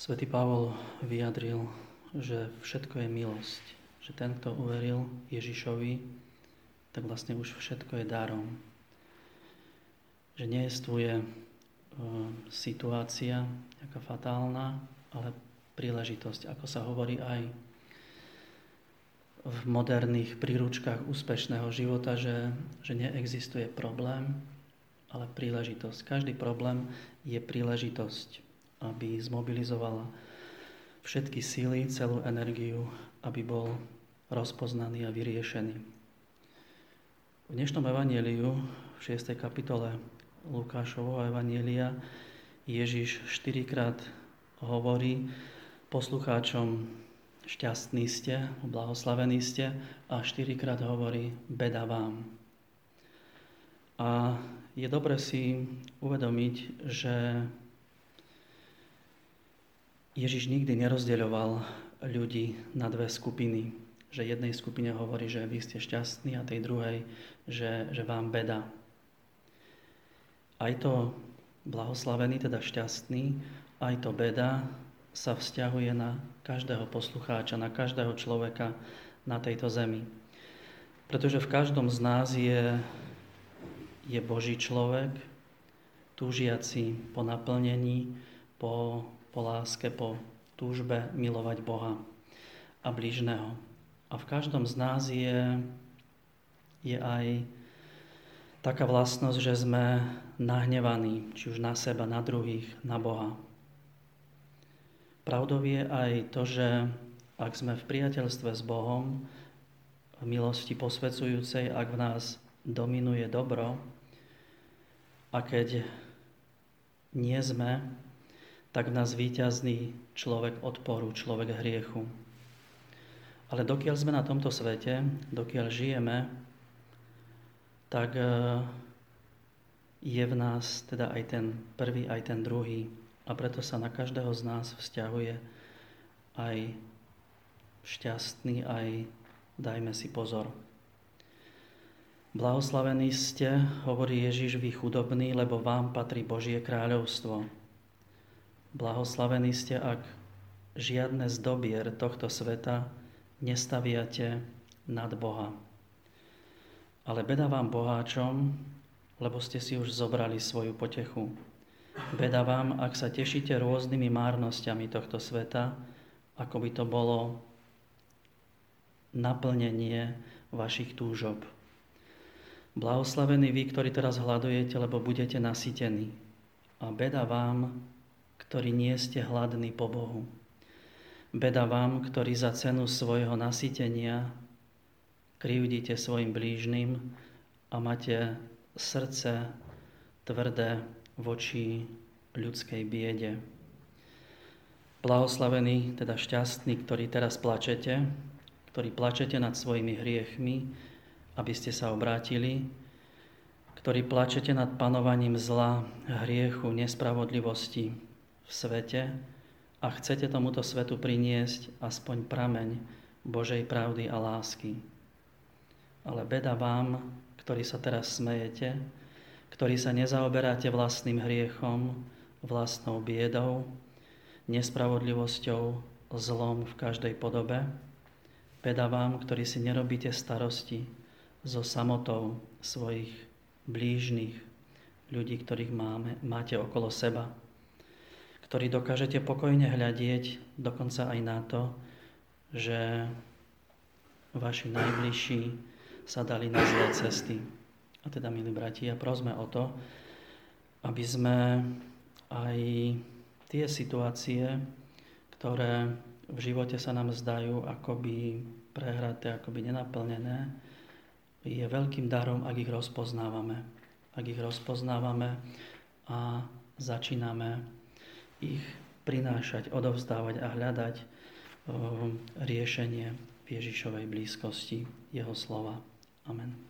Svetý Pavol vyjadril, že všetko je milosť. Že ten, kto uveril Ježišovi, tak vlastne už všetko je darom. Že nejestvuje e, situácia nejaká fatálna, ale príležitosť, ako sa hovorí aj v moderných príručkách úspešného života, že, že neexistuje problém, ale príležitosť. Každý problém je príležitosť aby zmobilizovala všetky síly, celú energiu, aby bol rozpoznaný a vyriešený. V dnešnom evaníliu, v 6. kapitole Lukášovho evanília, Ježiš štyrikrát hovorí poslucháčom šťastní ste, blahoslavení ste a štyrikrát hovorí beda vám. A je dobre si uvedomiť, že Ježiš nikdy nerozdeľoval ľudí na dve skupiny. Že jednej skupine hovorí, že vy ste šťastní a tej druhej, že, že vám beda. Aj to blahoslavený, teda šťastný, aj to beda sa vzťahuje na každého poslucháča, na každého človeka na tejto zemi. Pretože v každom z nás je, je Boží človek, túžiaci po naplnení, po po láske, po túžbe milovať Boha a blížneho. A v každom z nás je, je aj taká vlastnosť, že sme nahnevaní, či už na seba, na druhých, na Boha. Pravdou je aj to, že ak sme v priateľstve s Bohom, v milosti posvedzujúcej, ak v nás dominuje dobro, a keď nie sme tak v nás víťazný človek odporu, človek hriechu. Ale dokiaľ sme na tomto svete, dokiaľ žijeme, tak e, je v nás teda aj ten prvý, aj ten druhý. A preto sa na každého z nás vzťahuje aj šťastný, aj dajme si pozor. Blahoslavení ste, hovorí Ježiš, vy chudobní, lebo vám patrí Božie kráľovstvo. Blahoslavení ste, ak žiadne z dobier tohto sveta nestaviate nad Boha. Ale beda vám boháčom, lebo ste si už zobrali svoju potechu. Beda vám, ak sa tešíte rôznymi márnosťami tohto sveta, ako by to bolo naplnenie vašich túžob. Blahoslavení vy, ktorí teraz hľadujete, lebo budete nasytení. A beda vám, ktorí nie ste hladní po Bohu. Beda vám, ktorí za cenu svojho nasytenia krivdíte svojim blížnym a máte srdce tvrdé voči ľudskej biede. Blahoslavení, teda šťastní, ktorí teraz plačete, ktorí plačete nad svojimi hriechmi, aby ste sa obrátili, ktorí plačete nad panovaním zla, hriechu, nespravodlivosti, v svete a chcete tomuto svetu priniesť aspoň prameň Božej pravdy a lásky. Ale beda vám, ktorí sa teraz smejete, ktorí sa nezaoberáte vlastným hriechom, vlastnou biedou, nespravodlivosťou, zlom v každej podobe. Beda vám, ktorí si nerobíte starosti so samotou svojich blížnych, ľudí, ktorých máme, máte okolo seba ktorý dokážete pokojne hľadieť dokonca aj na to, že vaši najbližší sa dali na zlé cesty. A teda, milí bratia, prosme o to, aby sme aj tie situácie, ktoré v živote sa nám zdajú akoby prehraté, akoby nenaplnené, je veľkým darom, ak ich rozpoznávame. Ak ich rozpoznávame a začíname ich prinášať, odovzdávať a hľadať riešenie v Ježišovej blízkosti Jeho slova. Amen.